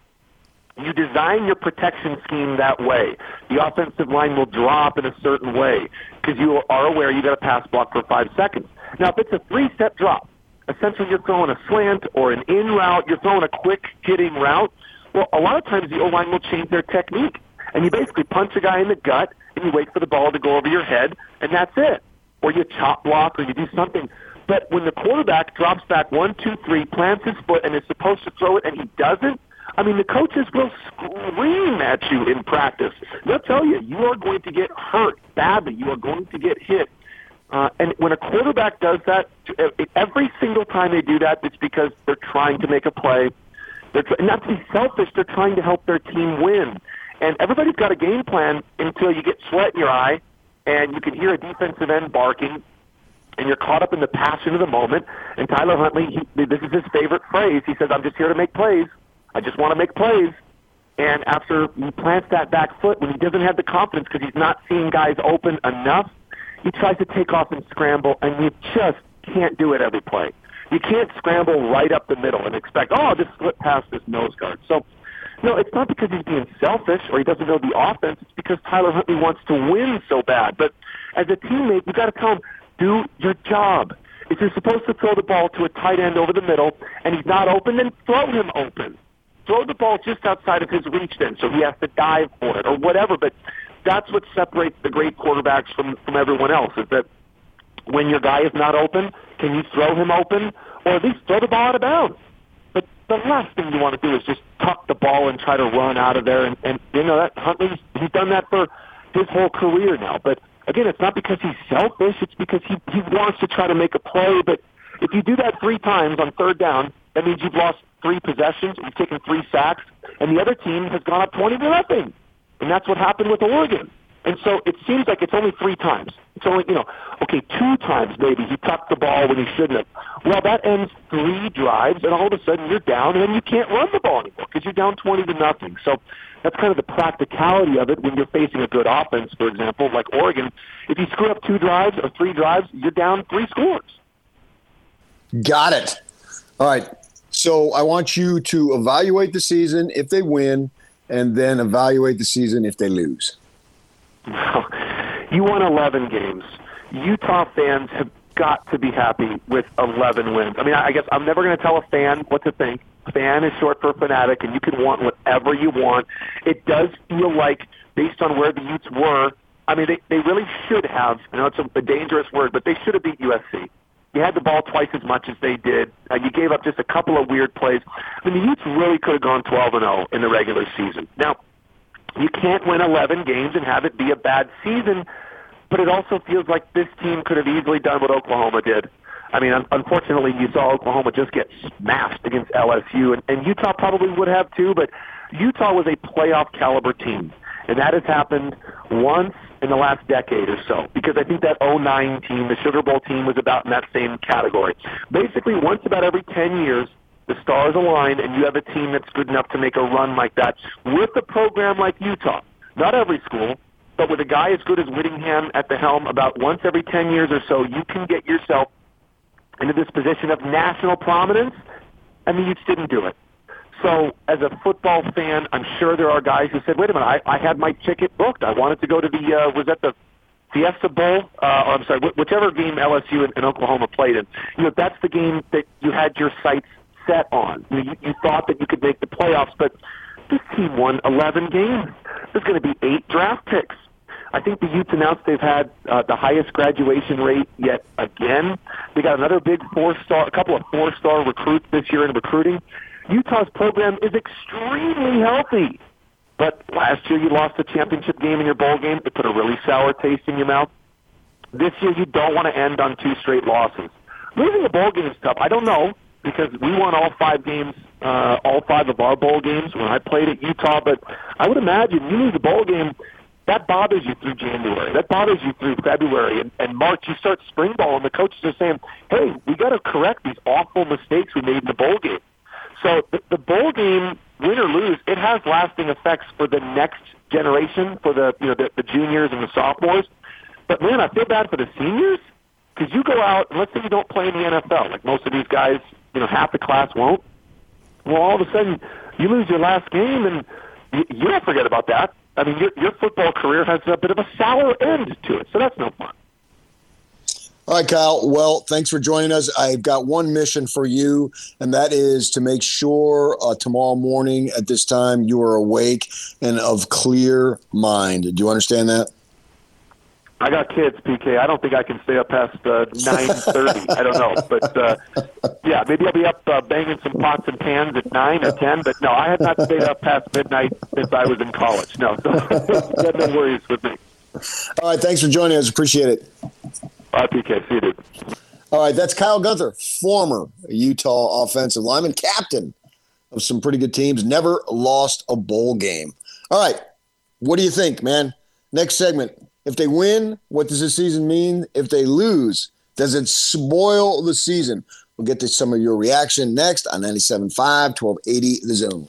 you design your protection scheme that way. The offensive line will drop in a certain way because you are aware you got a pass block for five seconds. Now, if it's a three-step drop, essentially you're throwing a slant or an in route, you're throwing a quick hitting route. Well, a lot of times the O line will change their technique, and you basically punch a guy in the gut and you wait for the ball to go over your head, and that's it. Or you chop block, or you do something. But when the quarterback drops back one, two, three, plants his foot, and is supposed to throw it, and he doesn't, I mean, the coaches will scream at you in practice. They'll tell you you are going to get hurt badly. You are going to get hit. Uh, and when a quarterback does that, every single time they do that, it's because they're trying to make a play. They're tr- not to be selfish. They're trying to help their team win. And everybody's got a game plan until you get sweat in your eye, and you can hear a defensive end barking, and you're caught up in the passion of the moment. And Tyler Huntley, he, this is his favorite phrase. He says, "I'm just here to make plays." I just want to make plays. And after he plants that back foot, when he doesn't have the confidence because he's not seeing guys open enough, he tries to take off and scramble, and you just can't do it every play. You can't scramble right up the middle and expect, oh, I'll just slip past this nose guard. So, no, it's not because he's being selfish or he doesn't know the offense. It's because Tyler Huntley wants to win so bad. But as a teammate, you got to tell him, do your job. If you're supposed to throw the ball to a tight end over the middle and he's not open, then throw him open throw the ball just outside of his reach then, so he has to dive for it or whatever. But that's what separates the great quarterbacks from from everyone else is that when your guy is not open, can you throw him open or at least throw the ball out of bounds? But the last thing you want to do is just tuck the ball and try to run out of there. And, and you know that Huntley's he's done that for his whole career now. But again, it's not because he's selfish; it's because he he wants to try to make a play. But if you do that three times on third down, that means you've lost three possessions, you've taken three sacks, and the other team has gone up 20 to nothing. And that's what happened with Oregon. And so it seems like it's only three times. It's only, you know, okay, two times maybe he tucked the ball when he shouldn't have. Well, that ends three drives, and all of a sudden you're down, and you can't run the ball anymore because you're down 20 to nothing. So that's kind of the practicality of it when you're facing a good offense, for example, like Oregon. If you screw up two drives or three drives, you're down three scores. Got it. All right. So I want you to evaluate the season if they win, and then evaluate the season if they lose. You won 11 games. Utah fans have got to be happy with 11 wins. I mean, I guess I'm never going to tell a fan what to think. Fan is short for fanatic, and you can want whatever you want. It does feel like, based on where the Utes were, I mean, they, they really should have. I know it's a, a dangerous word, but they should have beat USC. You had the ball twice as much as they did. Uh, you gave up just a couple of weird plays. I mean, the Utes really could have gone 12 and 0 in the regular season. Now, you can't win 11 games and have it be a bad season, but it also feels like this team could have easily done what Oklahoma did. I mean, unfortunately, you saw Oklahoma just get smashed against LSU, and, and Utah probably would have too, but Utah was a playoff caliber team. And that has happened once in the last decade or so because I think that 09 team, the Sugar Bowl team, was about in that same category. Basically, once about every 10 years, the stars align and you have a team that's good enough to make a run like that with a program like Utah. Not every school, but with a guy as good as Whittingham at the helm, about once every 10 years or so, you can get yourself into this position of national prominence, and the Utes didn't do it. So, as a football fan, I'm sure there are guys who said, "Wait a minute, I, I had my ticket booked. I wanted to go to the uh, was that the Fiesta Bowl? Uh, or I'm sorry, wh- whichever game LSU and, and Oklahoma played in. You know, that's the game that you had your sights set on. You, you, you thought that you could make the playoffs, but this team won 11 games. There's going to be eight draft picks. I think the Utes announced they've had uh, the highest graduation rate yet again. They got another big four-star, a couple of four-star recruits this year in recruiting. Utah's program is extremely healthy. But last year you lost the championship game in your bowl game. It put a really sour taste in your mouth. This year you don't want to end on two straight losses. Losing a bowl game is tough. I don't know. because we won all five games, uh, all five of our bowl games when I played at Utah. But I would imagine you lose a bowl game, that bothers you through January. That bothers you through February and, and March. You start spring ball, and the coaches are saying, "Hey, we got to correct these awful mistakes we made in the bowl game." So the, the bowl game, win or lose, it has lasting effects for the next generation, for the you know the, the juniors and the sophomores. But man, I feel bad for the seniors because you go out and let's say you don't play in the NFL, like most of these guys, you know, half the class won't. Well, all of a sudden you lose your last game, and you, you don't forget about that. I mean, your, your football career has a bit of a sour end to it, so that's no fun. All right, Kyle. Well, thanks for joining us. I've got one mission for you, and that is to make sure uh, tomorrow morning at this time you are awake and of clear mind. Do you understand that? I got kids, PK. I don't think I can stay up past uh, nine thirty. I don't know, but uh, yeah, maybe I'll be up uh, banging some pots and pans at nine or ten. But no, I have not stayed up past midnight since I was in college. No, so no worries with me. All right, thanks for joining us. Appreciate it. Bye, PK. Dude. All right, that's Kyle Gunther, former Utah offensive lineman, captain of some pretty good teams, never lost a bowl game. All right, what do you think, man? Next segment. If they win, what does the season mean? If they lose, does it spoil the season? We'll get to some of your reaction next on 97.5, 1280 The Zone.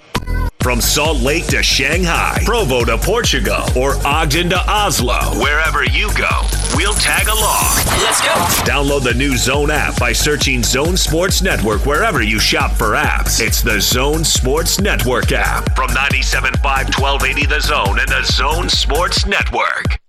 From Salt Lake to Shanghai, Provo to Portugal, or Ogden to Oslo, wherever you go, we'll tag along. Let's go. Download the new Zone app by searching Zone Sports Network wherever you shop for apps. It's the Zone Sports Network app from 97.5 1280 The Zone and the Zone Sports Network.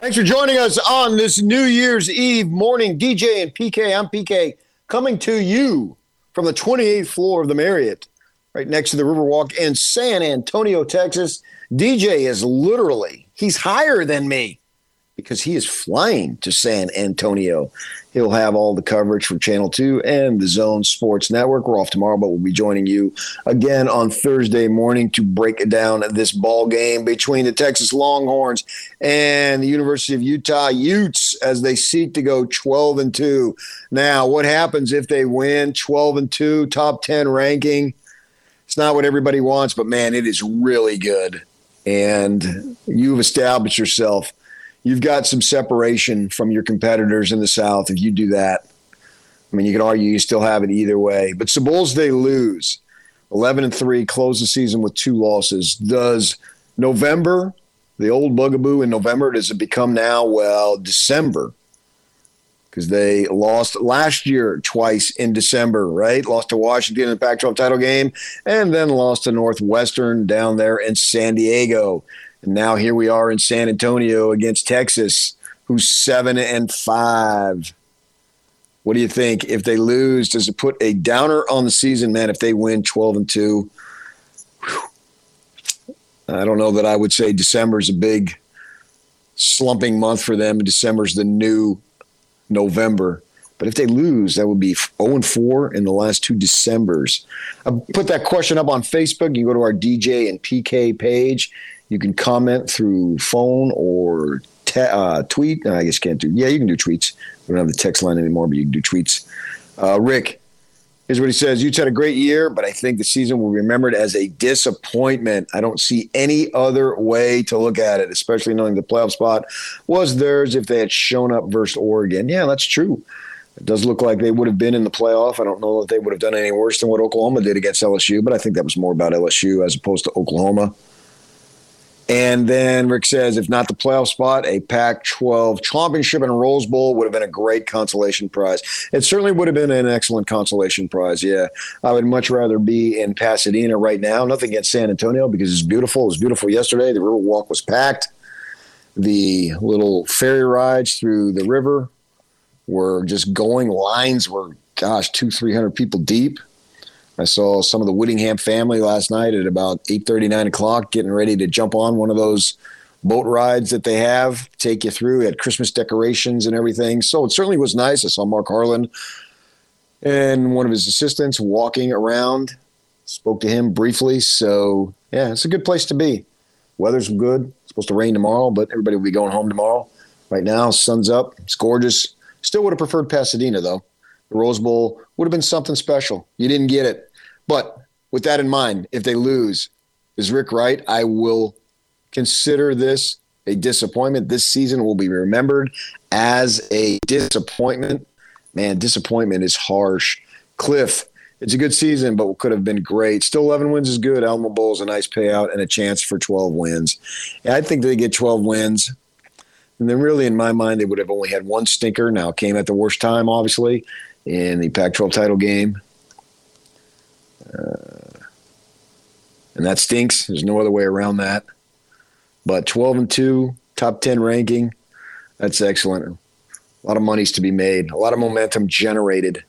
Thanks for joining us on this New Year's Eve morning. DJ and PK, I'm PK, coming to you from the 28th floor of the Marriott, right next to the Riverwalk in San Antonio, Texas. DJ is literally, he's higher than me because he is flying to San Antonio. He'll have all the coverage from Channel 2 and the Zone Sports Network. We're off tomorrow, but we'll be joining you again on Thursday morning to break down this ball game between the Texas Longhorns and the University of Utah Utes as they seek to go 12 and 2. Now, what happens if they win 12 and 2, top 10 ranking? It's not what everybody wants, but man, it is really good. And you've established yourself you've got some separation from your competitors in the South if you do that. I mean, you can argue you still have it either way. But the Bulls, they lose. 11 and 3, close the season with two losses. Does November, the old bugaboo in November, does it become now, well, December? Because they lost last year twice in December, right? Lost to Washington in the Pac 12 title game, and then lost to Northwestern down there in San Diego. And now here we are in San Antonio against Texas, who's seven and five. What do you think? If they lose, does it put a downer on the season, man? If they win 12 and 2, I don't know that I would say December is a big slumping month for them. December's the new November. But if they lose, that would be 0 and 4 in the last two Decembers. I put that question up on Facebook. You go to our DJ and PK page you can comment through phone or te- uh, tweet. I guess you can't do. Yeah, you can do tweets. We don't have the text line anymore, but you can do tweets. Uh, Rick, here's what he says: Utes had a great year, but I think the season will be remembered as a disappointment. I don't see any other way to look at it, especially knowing the playoff spot was theirs if they had shown up versus Oregon. Yeah, that's true. It does look like they would have been in the playoff. I don't know that they would have done any worse than what Oklahoma did against LSU, but I think that was more about LSU as opposed to Oklahoma. And then Rick says, if not the playoff spot, a Pac 12 championship and Rose Bowl would have been a great consolation prize. It certainly would have been an excellent consolation prize. Yeah. I would much rather be in Pasadena right now. Nothing against San Antonio because it's beautiful. It was beautiful yesterday. The river walk was packed. The little ferry rides through the river were just going. Lines were, gosh, two, 300 people deep. I saw some of the Whittingham family last night at about 8:30, 9 o'clock, getting ready to jump on one of those boat rides that they have, take you through. Had Christmas decorations and everything. So it certainly was nice. I saw Mark Harlan and one of his assistants walking around Spoke to him briefly. So, yeah, it's a good place to be. Weather's good. It's supposed to rain tomorrow, but everybody will be going home tomorrow. Right now, sun's up. It's gorgeous. Still would have preferred Pasadena, though. The Rose Bowl would have been something special. You didn't get it. But with that in mind, if they lose, is Rick right? I will consider this a disappointment. This season will be remembered as a disappointment. Man, disappointment is harsh. Cliff, it's a good season, but could have been great. Still, 11 wins is good. Alamo Bowl is a nice payout and a chance for 12 wins. And I think they get 12 wins. And then, really, in my mind, they would have only had one stinker. Now, came at the worst time, obviously, in the Pac 12 title game. Uh, and that stinks. There's no other way around that. But 12 and 2, top 10 ranking, that's excellent. A lot of money's to be made, a lot of momentum generated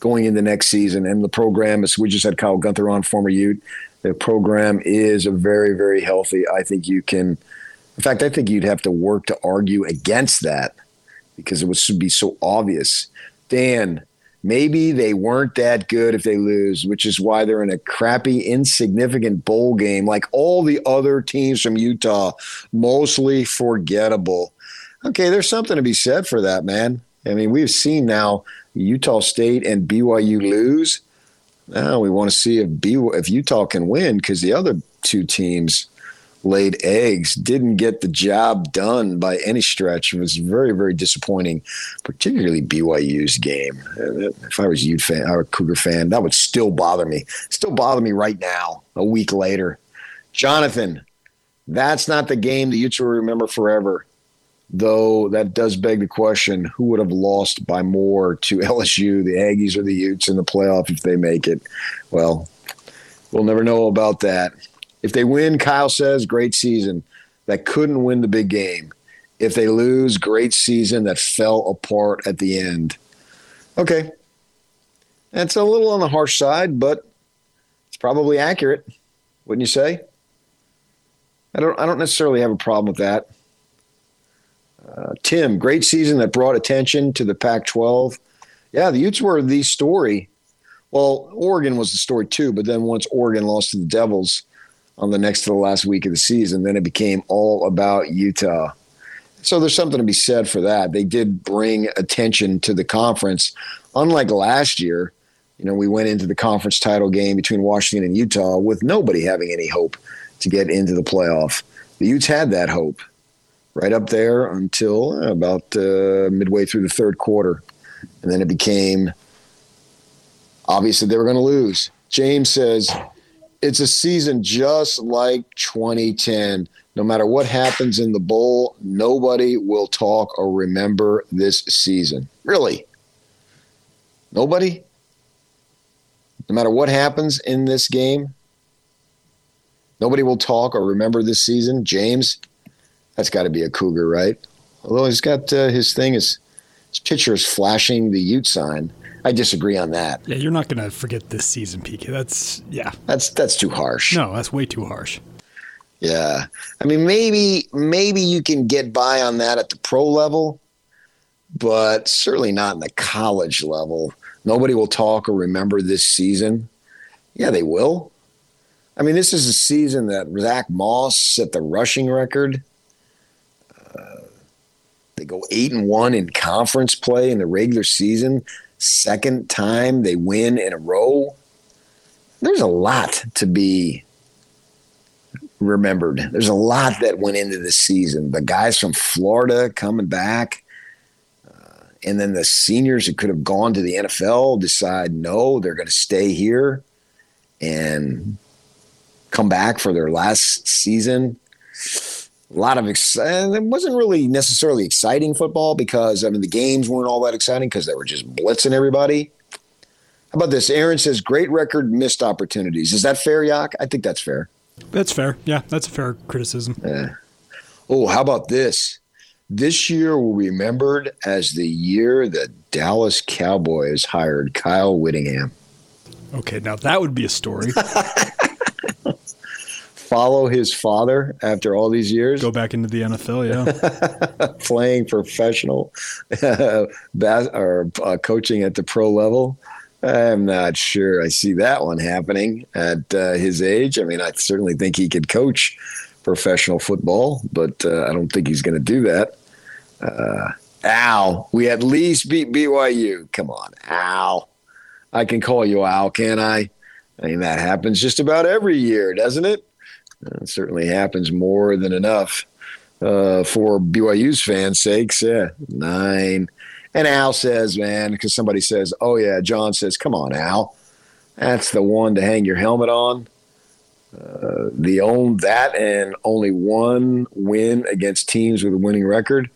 going into next season. And the program, as we just had Kyle Gunther on, former Ute, the program is a very, very healthy. I think you can, in fact, I think you'd have to work to argue against that because it would be so obvious. Dan, maybe they weren't that good if they lose, which is why they're in a crappy, insignificant bowl game like all the other teams from Utah, mostly forgettable. Okay, there's something to be said for that, man. I mean, we've seen now Utah State and BYU lose. Now we want to see if BYU, if Utah can win because the other two teams laid eggs, didn't get the job done by any stretch. It was very, very disappointing, particularly BYU's game. If I was a Ute fan or a Cougar fan, that would still bother me. Still bother me right now, a week later. Jonathan, that's not the game that Utes will remember forever though that does beg the question who would have lost by more to LSU, the Aggies or the Utes in the playoff if they make it? Well, we'll never know about that. If they win, Kyle says, great season. That couldn't win the big game. If they lose, great season that fell apart at the end. Okay. That's a little on the harsh side, but it's probably accurate, wouldn't you say? I don't I don't necessarily have a problem with that. Uh, Tim, great season that brought attention to the Pac 12. Yeah, the Utes were the story. Well, Oregon was the story too, but then once Oregon lost to the Devils on the next to the last week of the season, then it became all about Utah. So there's something to be said for that. They did bring attention to the conference. Unlike last year, you know, we went into the conference title game between Washington and Utah with nobody having any hope to get into the playoff. The Utes had that hope right up there until about uh, midway through the third quarter. And then it became obvious that they were going to lose. James says, it's a season just like 2010. No matter what happens in the bowl, nobody will talk or remember this season. Really? Nobody? No matter what happens in this game, nobody will talk or remember this season. James, that's got to be a cougar, right? Although he's got uh, his thing is his picture is flashing the Ute sign. I disagree on that. Yeah, you're not going to forget this season, PK. That's yeah. That's that's too harsh. No, that's way too harsh. Yeah, I mean maybe maybe you can get by on that at the pro level, but certainly not in the college level. Nobody will talk or remember this season. Yeah, they will. I mean, this is a season that Zach Moss set the rushing record. Uh, they go eight and one in conference play in the regular season. Second time they win in a row. There's a lot to be remembered. There's a lot that went into this season. The guys from Florida coming back, uh, and then the seniors who could have gone to the NFL decide no, they're going to stay here and come back for their last season a lot of ex- it wasn't really necessarily exciting football because I mean the games weren't all that exciting because they were just blitzing everybody. How about this? Aaron says great record, missed opportunities. Is that fair, Yak? I think that's fair. That's fair. Yeah, that's a fair criticism. Yeah. Oh, how about this? This year will be remembered as the year that Dallas Cowboys hired Kyle Whittingham. Okay, now that would be a story. follow his father after all these years. Go back into the NFL, yeah. Playing professional or uh, coaching at the pro level. I'm not sure I see that one happening at uh, his age. I mean, I certainly think he could coach professional football, but uh, I don't think he's going to do that. Uh, Al, we at least beat BYU. Come on, Al. I can call you Al, can I? I mean, that happens just about every year, doesn't it? It certainly happens more than enough uh, for BYU's fans' sakes. Yeah, nine. And Al says, man, because somebody says, oh, yeah, John says, come on, Al. That's the one to hang your helmet on. Uh, the own that and only one win against teams with a winning record.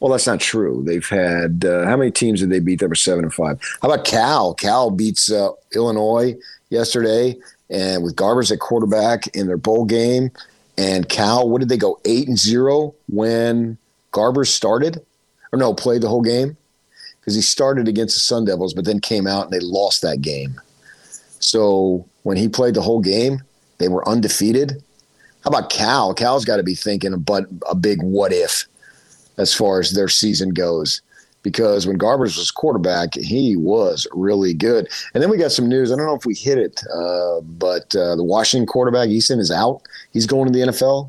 Well, that's not true. They've had uh, how many teams did they beat that were seven and five? How about Cal? Cal beats uh, Illinois yesterday, and with Garbers at quarterback in their bowl game. And Cal, what did they go eight and zero when Garbers started, or no, played the whole game? Because he started against the Sun Devils, but then came out and they lost that game. So when he played the whole game, they were undefeated. How about Cal? Cal's got to be thinking about a big what if as far as their season goes. Because when Garbers was quarterback, he was really good. And then we got some news. I don't know if we hit it, uh, but uh, the Washington quarterback Eason is out. He's going to the NFL.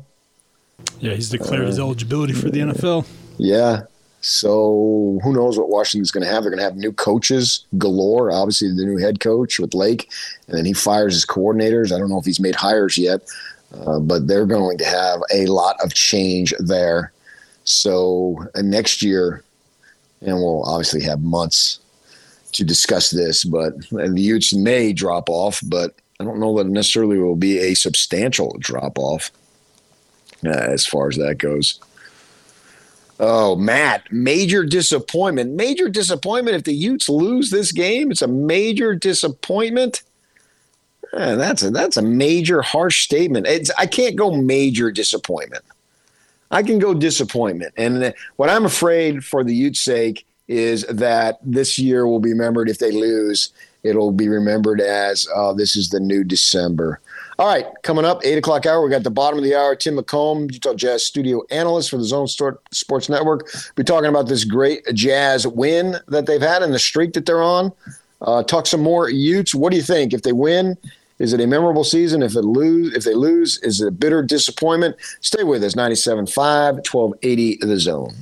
Yeah, he's declared uh, his eligibility for the NFL. Yeah. So who knows what Washington's going to have? They're going to have new coaches galore. Obviously, the new head coach with Lake, and then he fires his coordinators. I don't know if he's made hires yet, uh, but they're going to have a lot of change there. So next year, and we'll obviously have months to discuss this, but the Utes may drop off, but I don't know that necessarily will be a substantial drop off uh, as far as that goes. Oh, Matt, major disappointment. Major disappointment if the Utes lose this game. It's a major disappointment. Uh, that's a that's a major harsh statement. It's I can't go major disappointment. I can go disappointment. And what I'm afraid for the Utes' sake is that this year will be remembered if they lose. It'll be remembered as uh, this is the new December. All right, coming up, 8 o'clock hour, we got the bottom of the hour. Tim McComb, Utah Jazz studio analyst for the Zone Sports Network. We're talking about this great Jazz win that they've had and the streak that they're on. Uh, talk some more Utes. What do you think? If they win, is it a memorable season? If it lose, if they lose, is it a bitter disappointment? Stay with us. 97.5, 1280 The Zone.